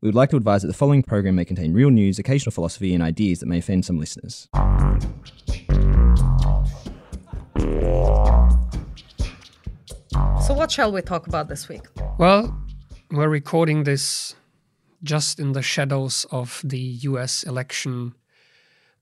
We would like to advise that the following program may contain real news, occasional philosophy, and ideas that may offend some listeners. So, what shall we talk about this week? Well, we're recording this just in the shadows of the US election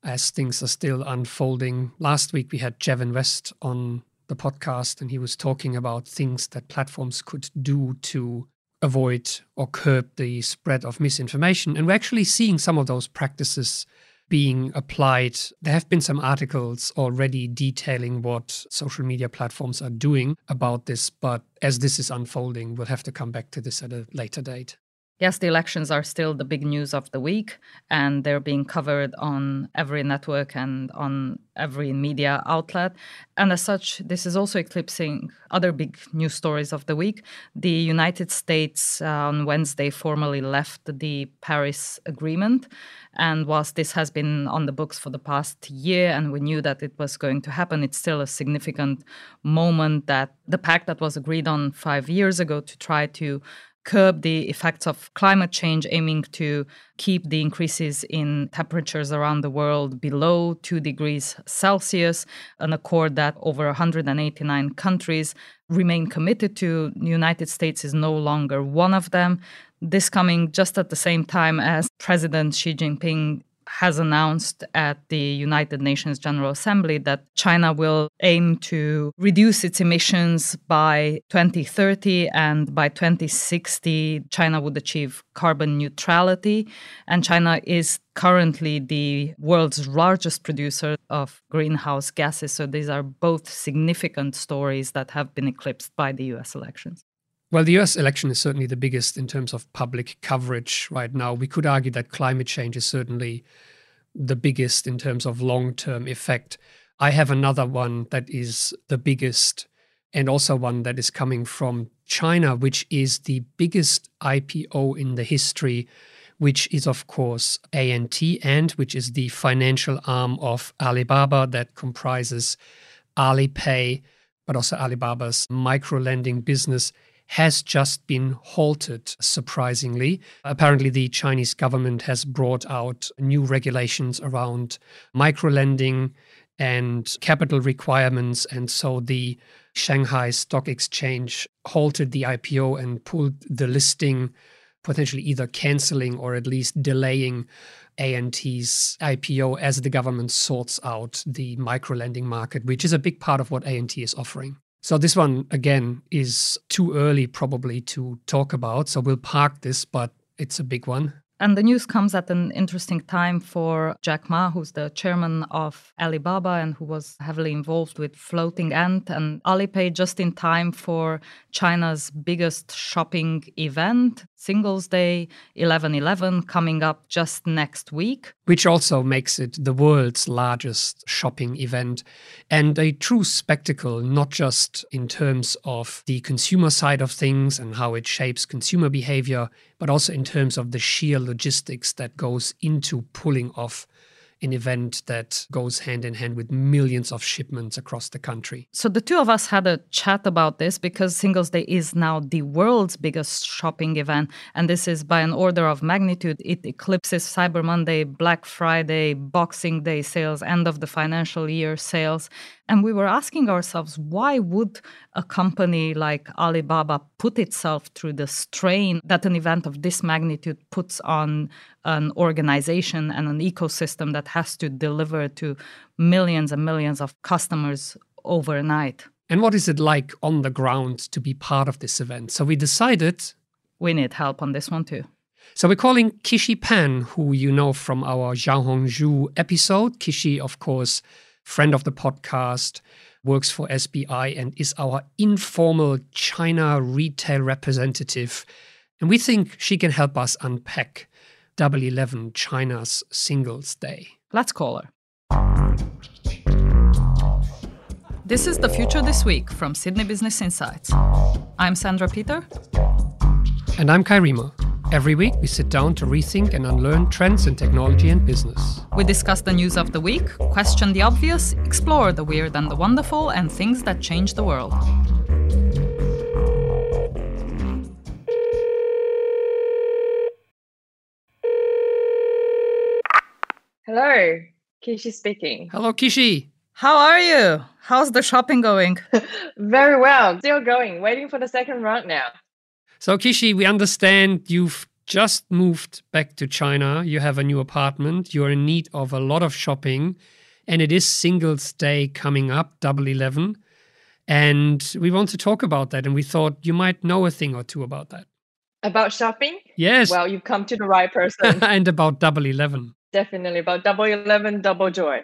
as things are still unfolding. Last week we had Jevin West on the podcast, and he was talking about things that platforms could do to avoid or curb the spread of misinformation. And we're actually seeing some of those practices being applied. There have been some articles already detailing what social media platforms are doing about this, but as this is unfolding, we'll have to come back to this at a later date. Yes, the elections are still the big news of the week, and they're being covered on every network and on every media outlet. And as such, this is also eclipsing other big news stories of the week. The United States uh, on Wednesday formally left the Paris Agreement. And whilst this has been on the books for the past year and we knew that it was going to happen, it's still a significant moment that the pact that was agreed on five years ago to try to curb the effects of climate change, aiming to keep the increases in temperatures around the world below 2 degrees Celsius, an accord that over 189 countries remain committed to. The United States is no longer one of them. This coming just at the same time as President Xi Jinping has announced at the United Nations General Assembly that China will aim to reduce its emissions by 2030 and by 2060 China would achieve carbon neutrality and China is currently the world's largest producer of greenhouse gases so these are both significant stories that have been eclipsed by the US elections. Well, the US election is certainly the biggest in terms of public coverage right now. We could argue that climate change is certainly the biggest in terms of long term effect. I have another one that is the biggest and also one that is coming from China, which is the biggest IPO in the history, which is, of course, ANT, and which is the financial arm of Alibaba that comprises Alipay, but also Alibaba's micro lending business has just been halted, surprisingly. Apparently, the Chinese government has brought out new regulations around microlending and capital requirements. And so the Shanghai Stock Exchange halted the IPO and pulled the listing, potentially either canceling or at least delaying ANT's IPO as the government sorts out the microlending market, which is a big part of what ANT is offering. So this one again is too early probably to talk about. So we'll park this, but it's a big one. And the news comes at an interesting time for Jack Ma, who's the chairman of Alibaba and who was heavily involved with Floating Ant and Alipay just in time for China's biggest shopping event, Singles Day 1111, coming up just next week. Which also makes it the world's largest shopping event and a true spectacle, not just in terms of the consumer side of things and how it shapes consumer behavior, but also in terms of the sheer logistics that goes into pulling off an event that goes hand in hand with millions of shipments across the country. So the two of us had a chat about this because Singles Day is now the world's biggest shopping event and this is by an order of magnitude it eclipses Cyber Monday, Black Friday, Boxing Day sales, end of the financial year sales and we were asking ourselves, why would a company like Alibaba put itself through the strain that an event of this magnitude puts on an organization and an ecosystem that has to deliver to millions and millions of customers overnight? And what is it like on the ground to be part of this event? So we decided we need help on this one too. So we're calling Kishi Pan, who you know from our Zhang Hongzhu episode. Kishi, of course, friend of the podcast, works for SBI, and is our informal China retail representative. And we think she can help us unpack Double Eleven China's Singles Day. Let's call her. This is the Future This Week from Sydney Business Insights. I'm Sandra Peter. And I'm Kai Riemer. Every week, we sit down to rethink and unlearn trends in technology and business. We discuss the news of the week, question the obvious, explore the weird and the wonderful, and things that change the world. Hello, Kishi speaking. Hello, Kishi. How are you? How's the shopping going? Very well. Still going. Waiting for the second round now. So, Kishi, we understand you've just moved back to China. You have a new apartment. You're in need of a lot of shopping. And it is Singles Day coming up, Double 11. And we want to talk about that. And we thought you might know a thing or two about that. About shopping? Yes. Well, you've come to the right person. and about Double 11. Definitely about Double 11, Double Joy.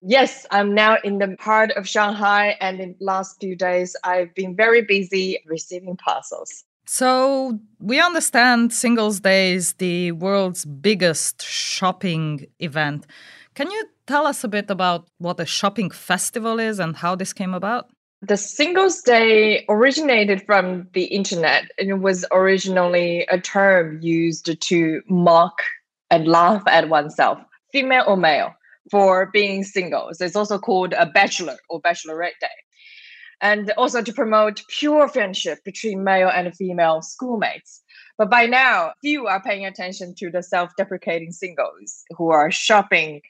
Yes, I'm now in the heart of Shanghai, and in the last few days, I've been very busy receiving parcels. So, we understand Singles Day is the world's biggest shopping event. Can you tell us a bit about what a shopping festival is and how this came about? The Singles Day originated from the internet, and it was originally a term used to mock and laugh at oneself, female or male for being singles. It's also called a bachelor or bachelorette day. And also to promote pure friendship between male and female schoolmates. But by now, few are paying attention to the self deprecating singles who are shopping,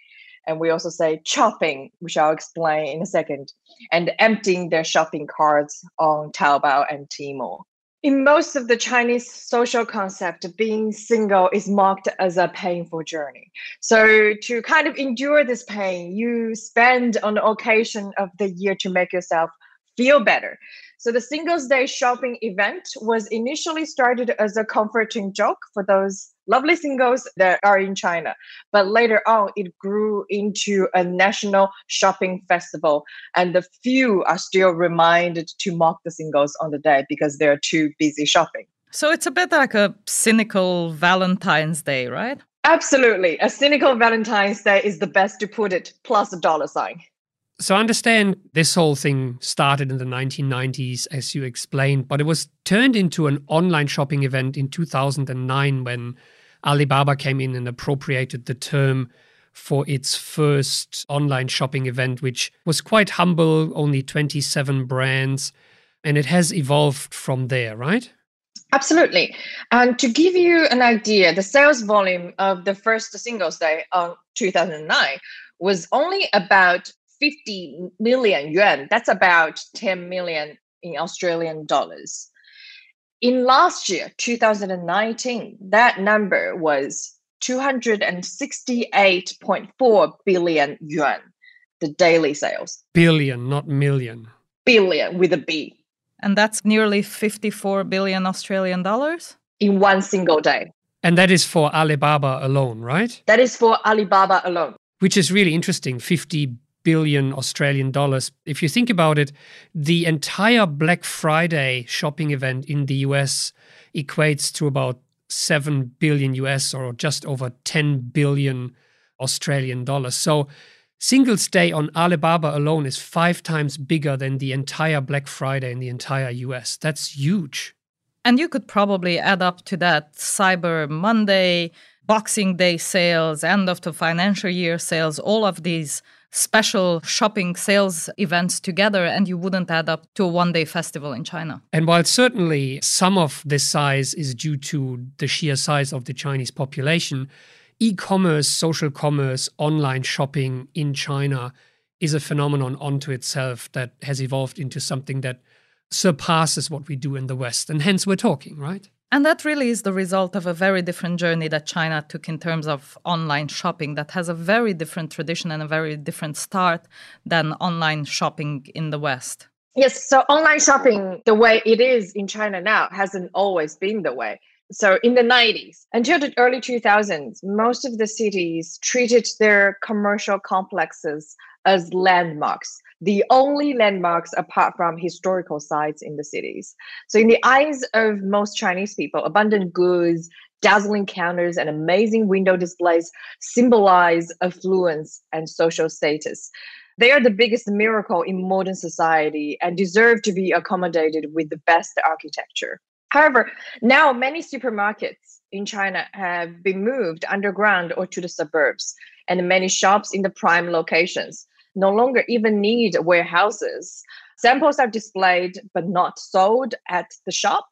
and we also say chopping, which I'll explain in a second, and emptying their shopping carts on Taobao and Tmall. In most of the Chinese social concept, being single is marked as a painful journey. So to kind of endure this pain, you spend on the occasion of the year to make yourself feel better. So the Singles Day shopping event was initially started as a comforting joke for those lovely singles that are in China. But later on, it grew into a national shopping festival, and the few are still reminded to mock the singles on the day because they're too busy shopping. So it's a bit like a cynical Valentine's Day, right? Absolutely. A cynical Valentine's Day is the best to put it, plus a dollar sign. So I understand this whole thing started in the 1990s, as you explained, but it was turned into an online shopping event in 2009 when Alibaba came in and appropriated the term for its first online shopping event, which was quite humble, only 27 brands. And it has evolved from there, right? Absolutely. And to give you an idea, the sales volume of the first Singles Day on 2009 was only about 50 million yuan. That's about 10 million in Australian dollars. In last year, 2019, that number was 268.4 billion yuan, the daily sales. Billion, not million. Billion with a B. And that's nearly 54 billion Australian dollars? In one single day. And that is for Alibaba alone, right? That is for Alibaba alone. Which is really interesting 50 billion Australian dollars. If you think about it, the entire Black Friday shopping event in the US equates to about 7 billion US or just over 10 billion Australian dollars. So Singles Day on Alibaba alone is five times bigger than the entire Black Friday in the entire US. That's huge. And you could probably add up to that Cyber Monday, Boxing Day sales, end of the financial year sales, all of these special shopping sales events together, and you wouldn't add up to a one day festival in China. And while certainly some of this size is due to the sheer size of the Chinese population, e commerce, social commerce, online shopping in China is a phenomenon unto itself that has evolved into something that surpasses what we do in the West. And hence we're talking, right? And that really is the result of a very different journey that China took in terms of online shopping, that has a very different tradition and a very different start than online shopping in the West. Yes, so online shopping, the way it is in China now, hasn't always been the way. So in the 90s until the early 2000s, most of the cities treated their commercial complexes as landmarks, the only landmarks apart from historical sites in the cities. So, in the eyes of most Chinese people, abundant goods, dazzling counters, and amazing window displays symbolize affluence and social status. They are the biggest miracle in modern society and deserve to be accommodated with the best architecture. However, now many supermarkets in China have been moved underground or to the suburbs, and many shops in the prime locations no longer even need warehouses. Samples are displayed but not sold at the shop.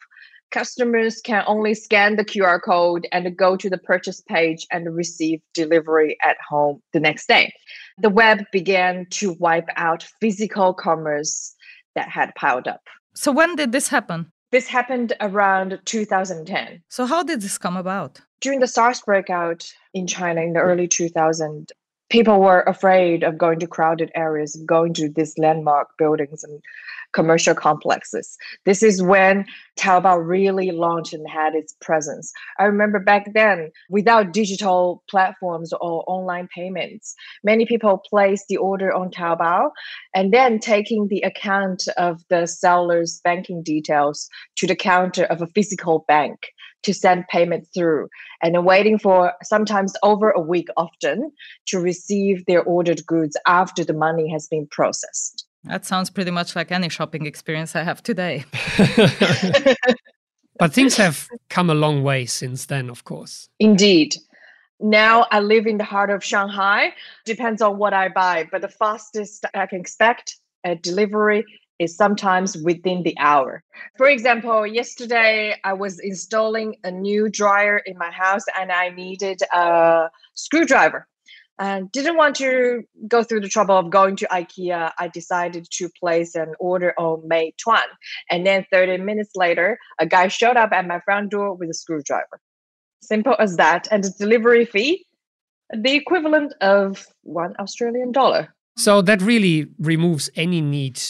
customers can only scan the QR code and go to the purchase page and receive delivery at home the next day. The web began to wipe out physical commerce that had piled up. So, when did this happen? This happened around 2010. So, how did this come about? During the SARS breakout in China in the early 2000s, people were afraid of going to crowded areas, going to these landmark buildings and commercial complexes. This is when Taobao really launched and had its presence. I remember back then, without digital platforms or online payments, many people placed the order on Taobao and then taking the account of the seller's banking details to the counter of a physical bank to send payment through and then waiting for sometimes over a week often to receive their ordered goods after the money has been processed. That sounds pretty much like any shopping experience I have today. but things have come a long way since then, of course. Indeed. Now I live in the heart of Shanghai. Depends on what I buy, but the fastest I can expect a delivery is sometimes within the hour. For example, yesterday I was installing a new dryer in my house and I needed a screwdriver and didn't want to go through the trouble of going to IKEA, I decided to place an order on May Meituan. And then 30 minutes later, a guy showed up at my front door with a screwdriver. Simple as that. And the delivery fee, the equivalent of one Australian dollar. So that really removes any need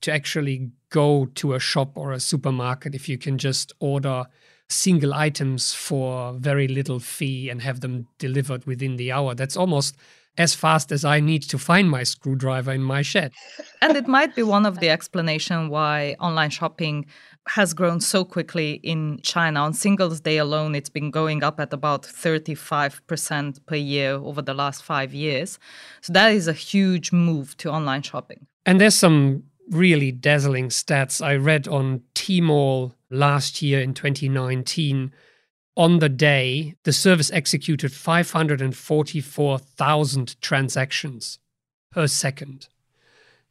to actually go to a shop or a supermarket if you can just order single items for very little fee and have them delivered within the hour. That's almost as fast as I need to find my screwdriver in my shed. And it might be one of the explanation why online shopping has grown so quickly in China. On Singles Day alone, it's been going up at about 35% per year over the last 5 years. So that is a huge move to online shopping. And there's some really dazzling stats I read on Tmall last year in 2019. On the day, the service executed 544,000 transactions per second,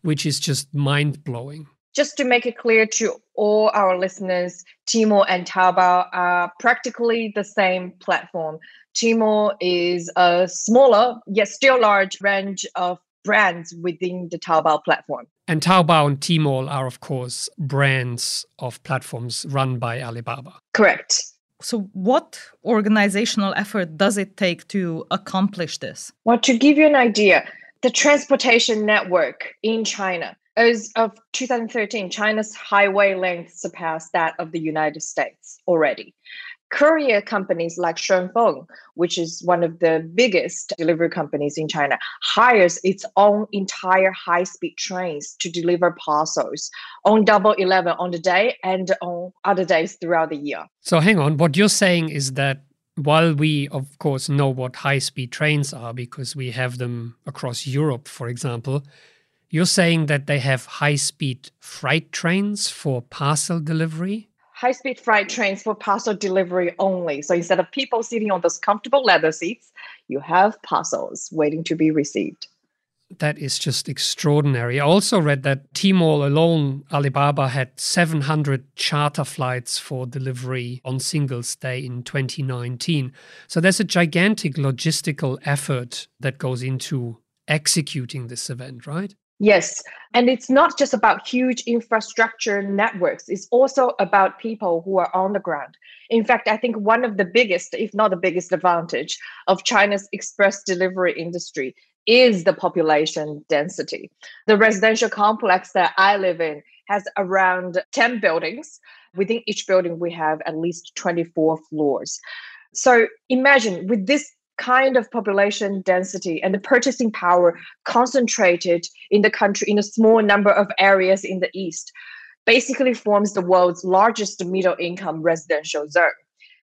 which is just mind blowing. Just to make it clear to all our listeners, Tmall and Taobao are practically the same platform. Tmall is a smaller yet still large range of brands within the Taobao platform. And Taobao and Tmall are, of course, brands of platforms run by Alibaba. Correct. So, what organizational effort does it take to accomplish this? Well, to give you an idea, the transportation network in China, as of 2013, China's highway length surpassed that of the United States already courier companies like Shunfeng, which is one of the biggest delivery companies in China, hires its own entire high-speed trains to deliver parcels on Double Eleven on the day and on other days throughout the year. So hang on, what you're saying is that while we of course know what high-speed trains are because we have them across Europe, for example, you're saying that they have high-speed freight trains for parcel delivery? High speed freight trains for parcel delivery only. So instead of people sitting on those comfortable leather seats, you have parcels waiting to be received. That is just extraordinary. I also read that Tmall alone, Alibaba had 700 charter flights for delivery on Singles Day in 2019. So there's a gigantic logistical effort that goes into executing this event, right? Yes. And it's not just about huge infrastructure networks, it's also about people who are on the ground. In fact, I think one of the biggest, if not the biggest advantage of China's express delivery industry is the population density. The residential complex that I live in has around 10 buildings. Within each building, we have at least 24 floors. So imagine with this kind of population density and the purchasing power concentrated in the country in a small number of areas in the east basically forms the world's largest middle income residential zone.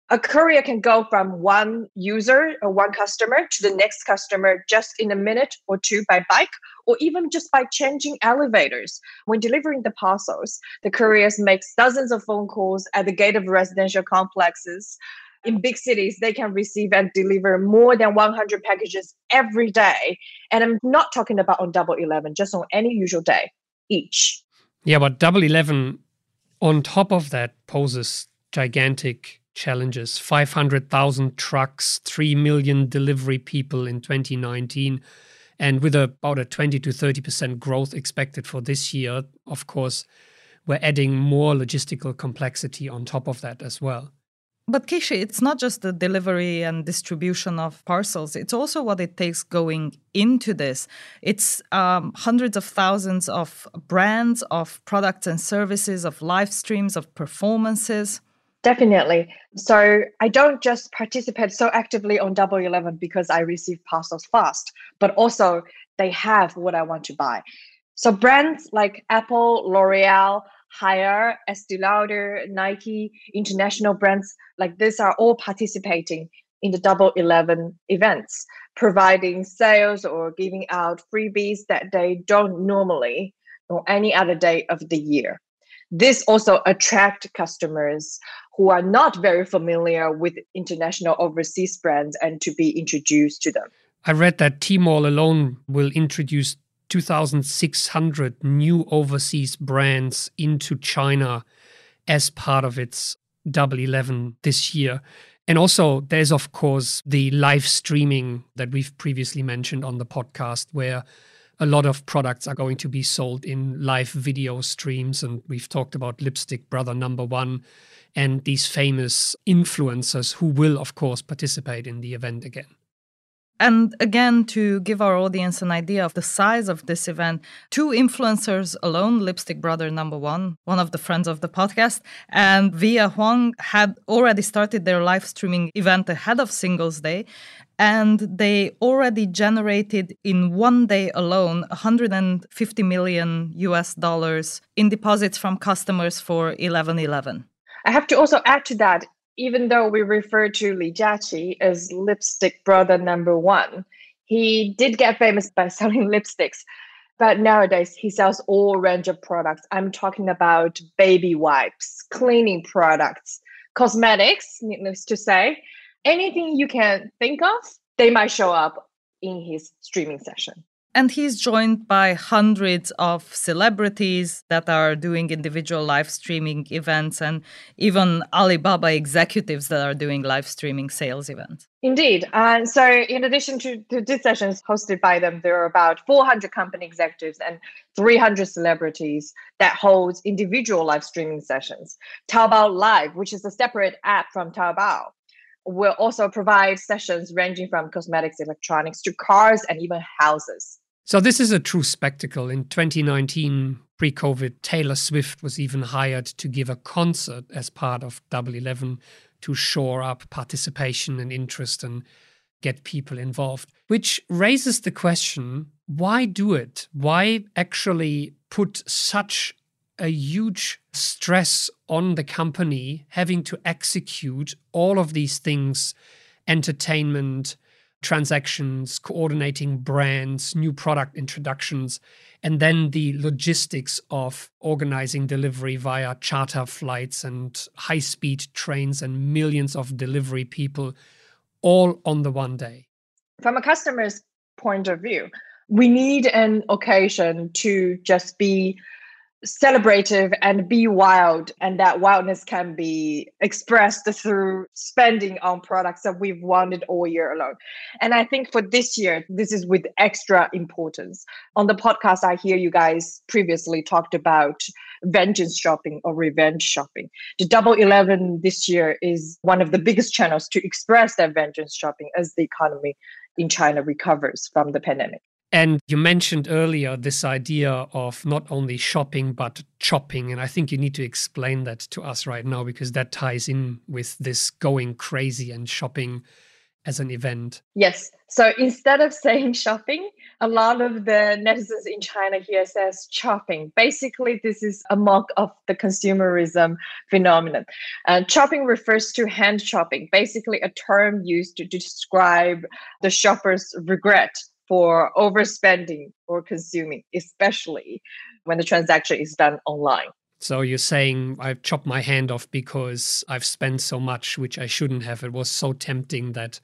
A courier can go from one user or one customer to the next customer just in a minute or two by bike or even just by changing elevators. When delivering the parcels, the couriers makes dozens of phone calls at the gate of residential complexes in big cities, they can receive and deliver more than 100 packages every day. And I'm not talking about on Double 11, just on any usual day each. Yeah, but Double 11 on top of that poses gigantic challenges 500,000 trucks, 3 million delivery people in 2019. And with about a 20 to 30% growth expected for this year, of course, we're adding more logistical complexity on top of that as well. But Kishi, it's not just the delivery and distribution of parcels. It's also what it takes going into this. It's um, hundreds of thousands of brands, of products and services, of live streams, of performances. Definitely. So I don't just participate so actively on Double Eleven because I receive parcels fast, but also they have what I want to buy. So brands like Apple, L'Oreal, Haier, Estee Lauder, Nike, international brands like this are all participating in the Double Eleven events, providing sales or giving out freebies that they don't normally or any other day of the year. This also attract customers who are not very familiar with international overseas brands and to be introduced to them. I read that Tmall alone will introduce 2,600 new overseas brands into China as part of its Double 11 this year. And also, there's, of course, the live streaming that we've previously mentioned on the podcast, where a lot of products are going to be sold in live video streams. And we've talked about Lipstick Brother number one and these famous influencers who will, of course, participate in the event again. And again, to give our audience an idea of the size of this event, two influencers alone, Lipstick Brother number one, one of the friends of the podcast, and Viya Huang had already started their live streaming event ahead of Singles Day. And they already generated in one day alone 150 million US dollars in deposits from customers for 1111. I have to also add to that even though we refer to Li Jiaqi as lipstick brother number one, he did get famous by selling lipsticks. But nowadays, he sells all range of products. I'm talking about baby wipes, cleaning products, cosmetics, needless to say. Anything you can think of, they might show up in his streaming session. And he's joined by hundreds of celebrities that are doing individual live streaming events and even Alibaba executives that are doing live streaming sales events. Indeed. And so, in addition to, to these sessions hosted by them, there are about 400 company executives and 300 celebrities that holds individual live streaming sessions. Taobao Live, which is a separate app from Taobao, will also provide sessions ranging from cosmetics, electronics to cars and even houses. So this is a true spectacle. In 2019, pre COVID, Taylor Swift was even hired to give a concert as part of Double Eleven to shore up participation and interest and get people involved. Which raises the question why do it? Why actually put such a huge stress on the company having to execute all of these things entertainment, transactions, coordinating brands, new product introductions, and then the logistics of organizing delivery via charter flights and high speed trains and millions of delivery people all on the one day. From a customer's point of view, we need an occasion to just be celebrative and be wild and that wildness can be expressed through spending on products that we've wanted all year long and i think for this year this is with extra importance. On the podcast i hear you guys previously talked about vengeance shopping or revenge shopping. The double 11 this year is one of the biggest channels to express that vengeance shopping as the economy in china recovers from the pandemic and you mentioned earlier this idea of not only shopping, but chopping. And I think you need to explain that to us right now because that ties in with this going crazy and shopping as an event. Yes. So instead of saying shopping, a lot of the netizens in China here says chopping. Basically, this is a mock of the consumerism phenomenon. Uh, chopping refers to hand chopping, basically a term used to describe the shopper's regret for overspending or consuming, especially when the transaction is done online. So you're saying I've chopped my hand off because I've spent so much, which I shouldn't have. It was so tempting that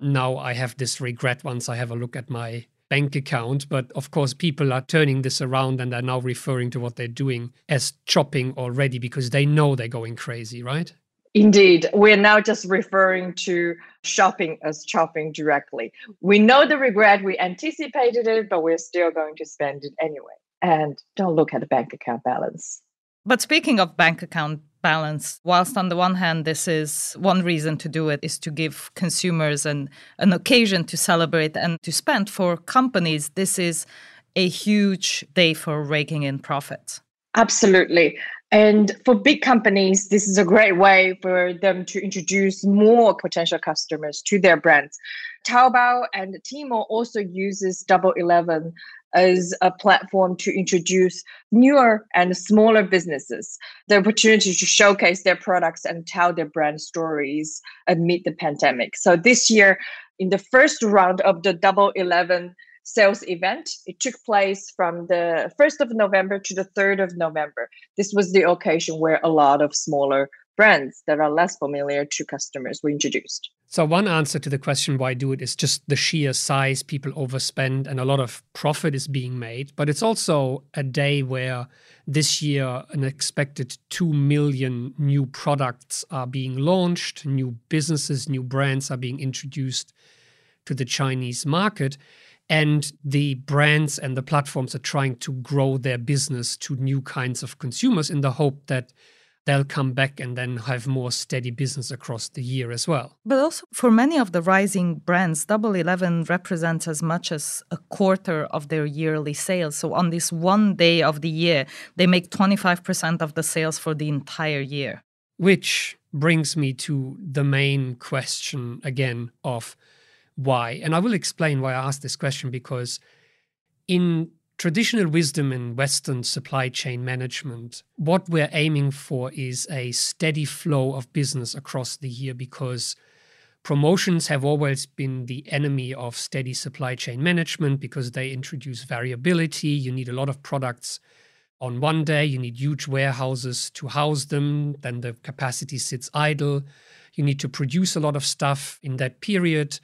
now I have this regret once I have a look at my bank account. But of course, people are turning this around and are now referring to what they're doing as chopping already because they know they're going crazy, right? Indeed, we're now just referring to shopping as shopping directly. We know the regret, we anticipated it, but we're still going to spend it anyway. And don't look at the bank account balance. But speaking of bank account balance, whilst on the one hand, this is one reason to do it is to give consumers an, an occasion to celebrate and to spend, for companies, this is a huge day for raking in profits. Absolutely. And for big companies, this is a great way for them to introduce more potential customers to their brands. Taobao and Tmall also uses Double Eleven as a platform to introduce newer and smaller businesses the opportunity to showcase their products and tell their brand stories amid the pandemic. So this year, in the first round of the Double Eleven sales event. It took place from the 1st of November to the 3rd of November. This was the occasion where a lot of smaller brands that are less familiar to customers were introduced. So, one answer to the question why do it is just the sheer size people overspend and a lot of profit is being made. But it's also a day where this year an expected 2 million new products are being launched, new businesses, new brands are being introduced to the Chinese market and the brands and the platforms are trying to grow their business to new kinds of consumers in the hope that they'll come back and then have more steady business across the year as well. But also for many of the rising brands, Double Eleven represents as much as a quarter of their yearly sales. So on this one day of the year, they make 25% of the sales for the entire year. Which brings me to the main question again of why. And I will explain why I asked this question because in traditional wisdom in Western supply chain management, what we're aiming for is a steady flow of business across the year because promotions have always been the enemy of steady supply chain management because they introduce variability. You need a lot of products on one day, you need huge warehouses to house them, then the capacity sits idle. You need to produce a lot of stuff in that period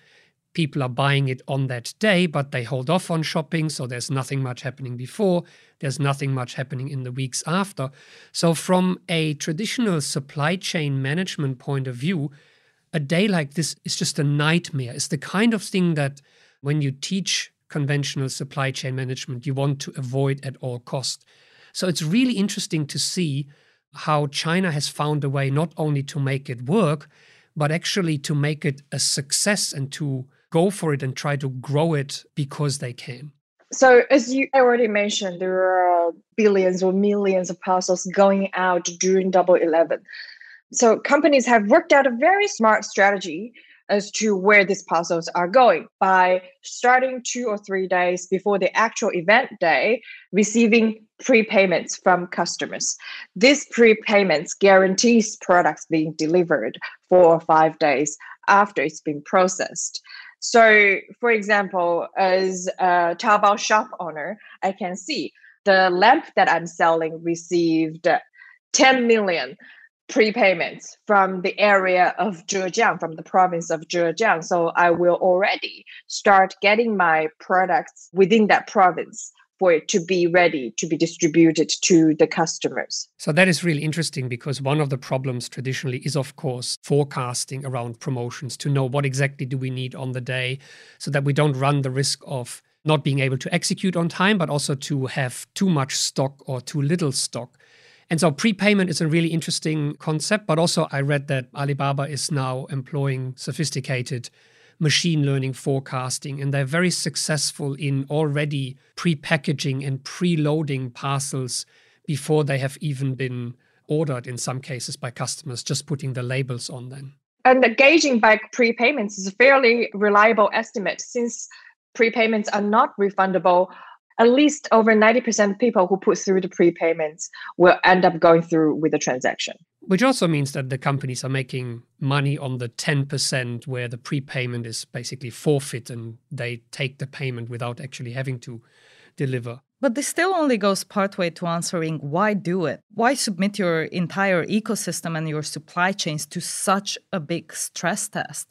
people are buying it on that day, but they hold off on shopping. So there's nothing much happening before, there's nothing much happening in the weeks after. So, from a traditional supply chain management point of view, a day like this is just a nightmare. It's the kind of thing that when you teach conventional supply chain management, you want to avoid at all cost. So it's really interesting to see how China has found a way not only to make it work, but actually to make it a success and to go for it and try to grow it because they can? So, as you already mentioned, there are billions or millions of parcels going out during Double Eleven. So, companies have worked out a very smart strategy as to where these parcels are going by starting two or three days before the actual event day, receiving prepayments from customers. These prepayments guarantees products being delivered four or five days after it's been processed. So, for example, as a Taobao shop owner, I can see the lamp that I'm selling received 10 million prepayments from the area of Zhejiang, from the province of Zhejiang. So I will already start getting my products within that province for it to be ready to be distributed to the customers. So that is really interesting because one of the problems traditionally is of course forecasting around promotions to know what exactly do we need on the day so that we don't run the risk of not being able to execute on time but also to have too much stock or too little stock. And so prepayment is a really interesting concept but also I read that Alibaba is now employing sophisticated machine learning forecasting, and they're very successful in already pre-packaging and pre-loading parcels before they have even been ordered in some cases by customers, just putting the labels on them. And the gauging by prepayments is a fairly reliable estimate since prepayments are not refundable. At least over 90% of people who put through the prepayments will end up going through with the transaction. Which also means that the companies are making money on the 10% where the prepayment is basically forfeit and they take the payment without actually having to deliver. But this still only goes partway to answering why do it? Why submit your entire ecosystem and your supply chains to such a big stress test?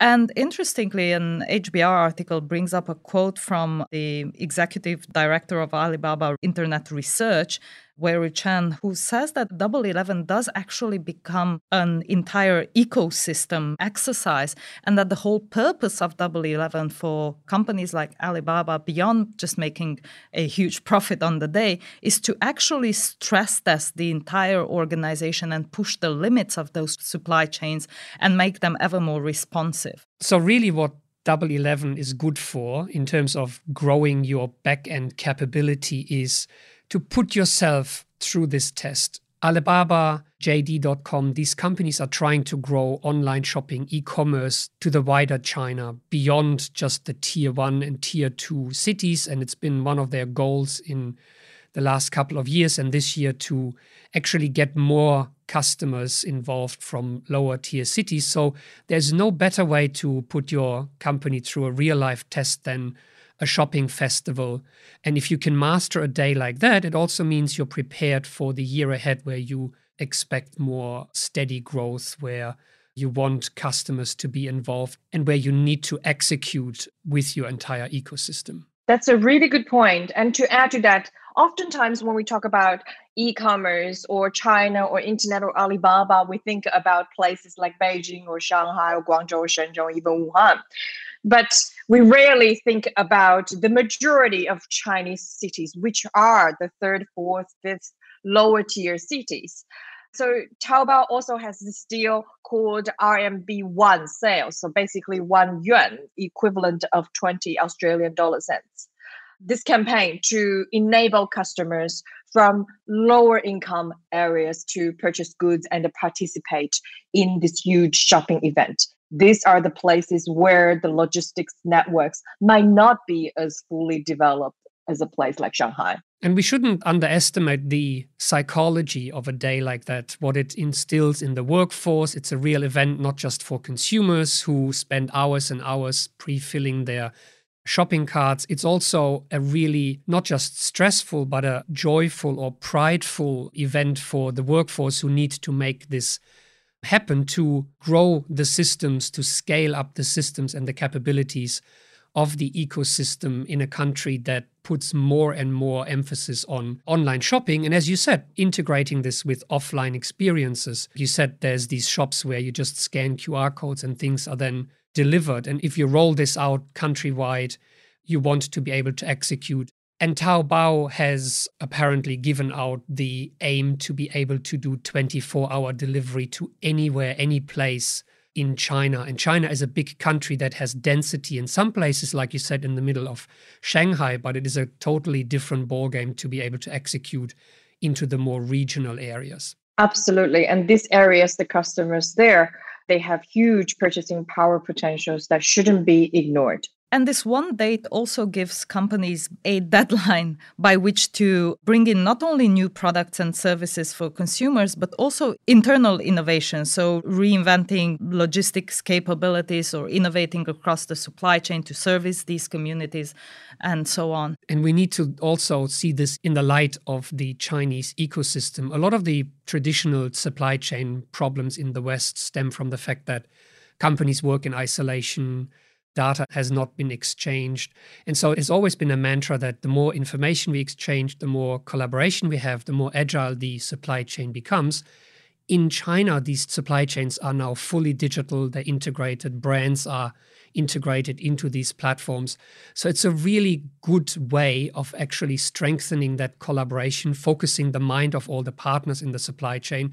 And interestingly, an HBR article brings up a quote from the executive director of Alibaba Internet Research, Wei Chen, who says that Double Eleven does actually become an entire ecosystem exercise, and that the whole purpose of Double Eleven for companies like Alibaba, beyond just making a huge profit on the day, is to actually stress test the entire organization and push the limits of those supply chains and make them ever more responsive. So, really, what Double Eleven is good for in terms of growing your back end capability is to put yourself through this test. Alibaba, JD.com, these companies are trying to grow online shopping, e commerce to the wider China beyond just the tier one and tier two cities. And it's been one of their goals in the last couple of years and this year to actually get more customers involved from lower tier cities. So there's no better way to put your company through a real life test than a shopping festival. And if you can master a day like that, it also means you're prepared for the year ahead where you expect more steady growth, where you want customers to be involved, and where you need to execute with your entire ecosystem. That's a really good point. And to add to that, oftentimes when we talk about e-commerce or China or internet or Alibaba, we think about places like Beijing or Shanghai or Guangzhou or Shenzhen, even Wuhan. But we rarely think about the majority of Chinese cities, which are the third, fourth, fifth, lower tier cities. So Taobao also has this deal called RMB one sales. So basically one yuan equivalent of 20 Australian dollar cents. This campaign to enable customers from lower income areas to purchase goods and participate in this huge shopping event these are the places where the logistics networks might not be as fully developed as a place like Shanghai. And we shouldn't underestimate the psychology of a day like that, what it instills in the workforce. It's a real event, not just for consumers who spend hours and hours pre filling their shopping carts. It's also a really not just stressful, but a joyful or prideful event for the workforce who need to make this happen to grow the systems, to scale up the systems and the capabilities of the ecosystem in a country that puts more and more emphasis on online shopping. And as you said, integrating this with offline experiences. You said there's these shops where you just scan QR codes and things are then delivered. And if you roll this out countrywide, you want to be able to execute and Taobao has apparently given out the aim to be able to do 24 hour delivery to anywhere, any place in China. And China is a big country that has density in some places, like you said, in the middle of Shanghai, but it is a totally different ballgame to be able to execute into the more regional areas. Absolutely. And these areas, the customers there, they have huge purchasing power potentials that shouldn't be ignored. And this one date also gives companies a deadline by which to bring in not only new products and services for consumers, but also internal innovation. So, reinventing logistics capabilities or innovating across the supply chain to service these communities and so on. And we need to also see this in the light of the Chinese ecosystem. A lot of the traditional supply chain problems in the West stem from the fact that companies work in isolation data has not been exchanged. And so it's always been a mantra that the more information we exchange, the more collaboration we have, the more agile the supply chain becomes. In China, these supply chains are now fully digital, they're integrated, brands are integrated into these platforms. So it's a really good way of actually strengthening that collaboration, focusing the mind of all the partners in the supply chain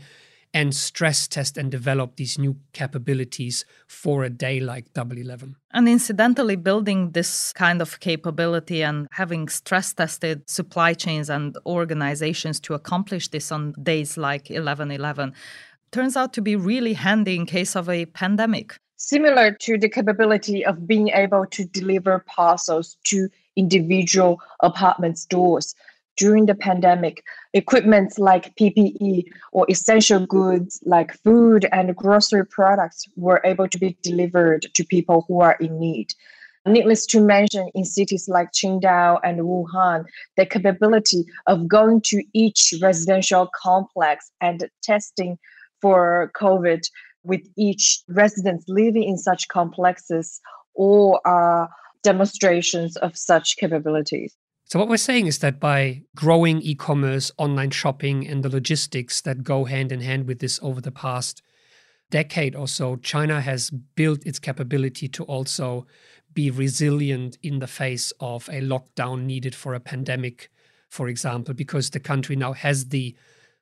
and stress test and develop these new capabilities for a day like Double Eleven. And incidentally, building this kind of capability and having stress tested supply chains and organizations to accomplish this on days like 11 11 turns out to be really handy in case of a pandemic. Similar to the capability of being able to deliver parcels to individual apartment stores during the pandemic, equipment like PPE or essential goods like food and grocery products were able to be delivered to people who are in need. Needless to mention, in cities like Qingdao and Wuhan, the capability of going to each residential complex and testing for COVID with each resident living in such complexes or demonstrations of such capabilities. So, what we're saying is that by growing e commerce, online shopping, and the logistics that go hand in hand with this over the past decade or so, China has built its capability to also be resilient in the face of a lockdown needed for a pandemic, for example, because the country now has the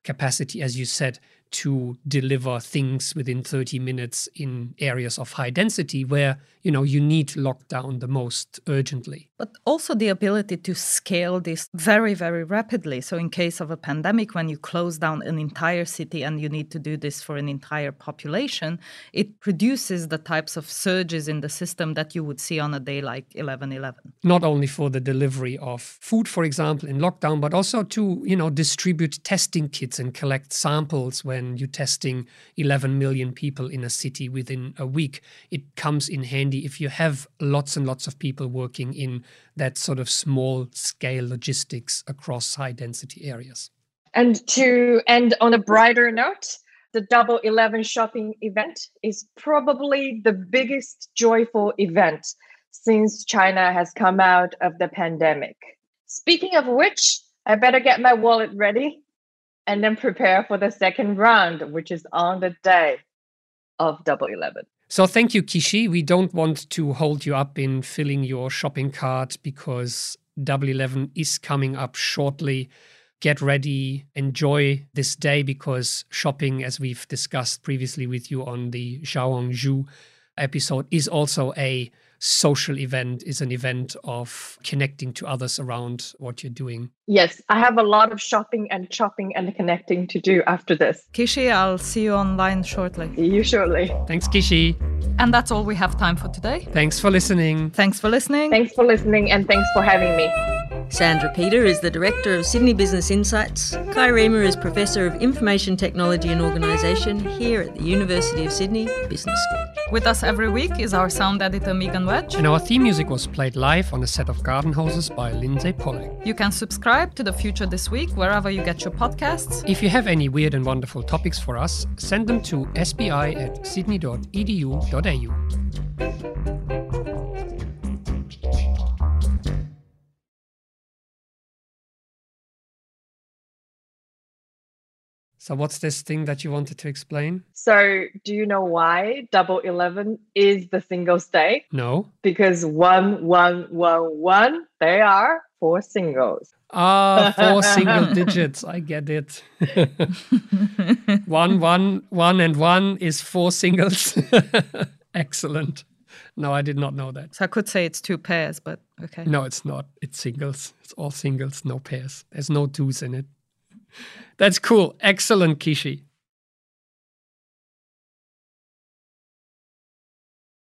capacity, as you said, to deliver things within 30 minutes in areas of high density where you know you need lockdown the most urgently. But also the ability to scale this very very rapidly. So in case of a pandemic when you close down an entire city and you need to do this for an entire population it produces the types of surges in the system that you would see on a day like 11-11 not only for the delivery of food for example in lockdown but also to you know distribute testing kits and collect samples when when you're testing 11 million people in a city within a week. It comes in handy if you have lots and lots of people working in that sort of small scale logistics across high density areas. And to end on a brighter note, the Double 11 shopping event is probably the biggest joyful event since China has come out of the pandemic. Speaking of which, I better get my wallet ready and then prepare for the second round, which is on the day of Double 11. So thank you, Kishi. We don't want to hold you up in filling your shopping cart because Double 11 is coming up shortly. Get ready, enjoy this day because shopping, as we've discussed previously with you on the Zhu episode, is also a social event is an event of connecting to others around what you're doing. Yes, I have a lot of shopping and chopping and connecting to do after this. Kishi, I'll see you online shortly. See you shortly. Thanks, Kishi. And that's all we have time for today. Thanks for listening. Thanks for listening. Thanks for listening and thanks for having me. Sandra Peter is the Director of Sydney Business Insights. Kai Riemer is Professor of Information Technology and Organisation here at the University of Sydney Business School. With us every week is our sound editor Megan Wedge. And our theme music was played live on a set of garden hoses by Lindsay Pollack. You can subscribe to The Future This Week wherever you get your podcasts. If you have any weird and wonderful topics for us, send them to sbi at sydney.edu.au. So, what's this thing that you wanted to explain? So, do you know why double 11 is the singles day? No. Because one, one, one, one, they are four singles. Ah, four single digits. I get it. one, one, one, and one is four singles. Excellent. No, I did not know that. So I could say it's two pairs, but okay. No, it's not. It's singles. It's all singles, no pairs. There's no twos in it. That's cool. Excellent, Kishi.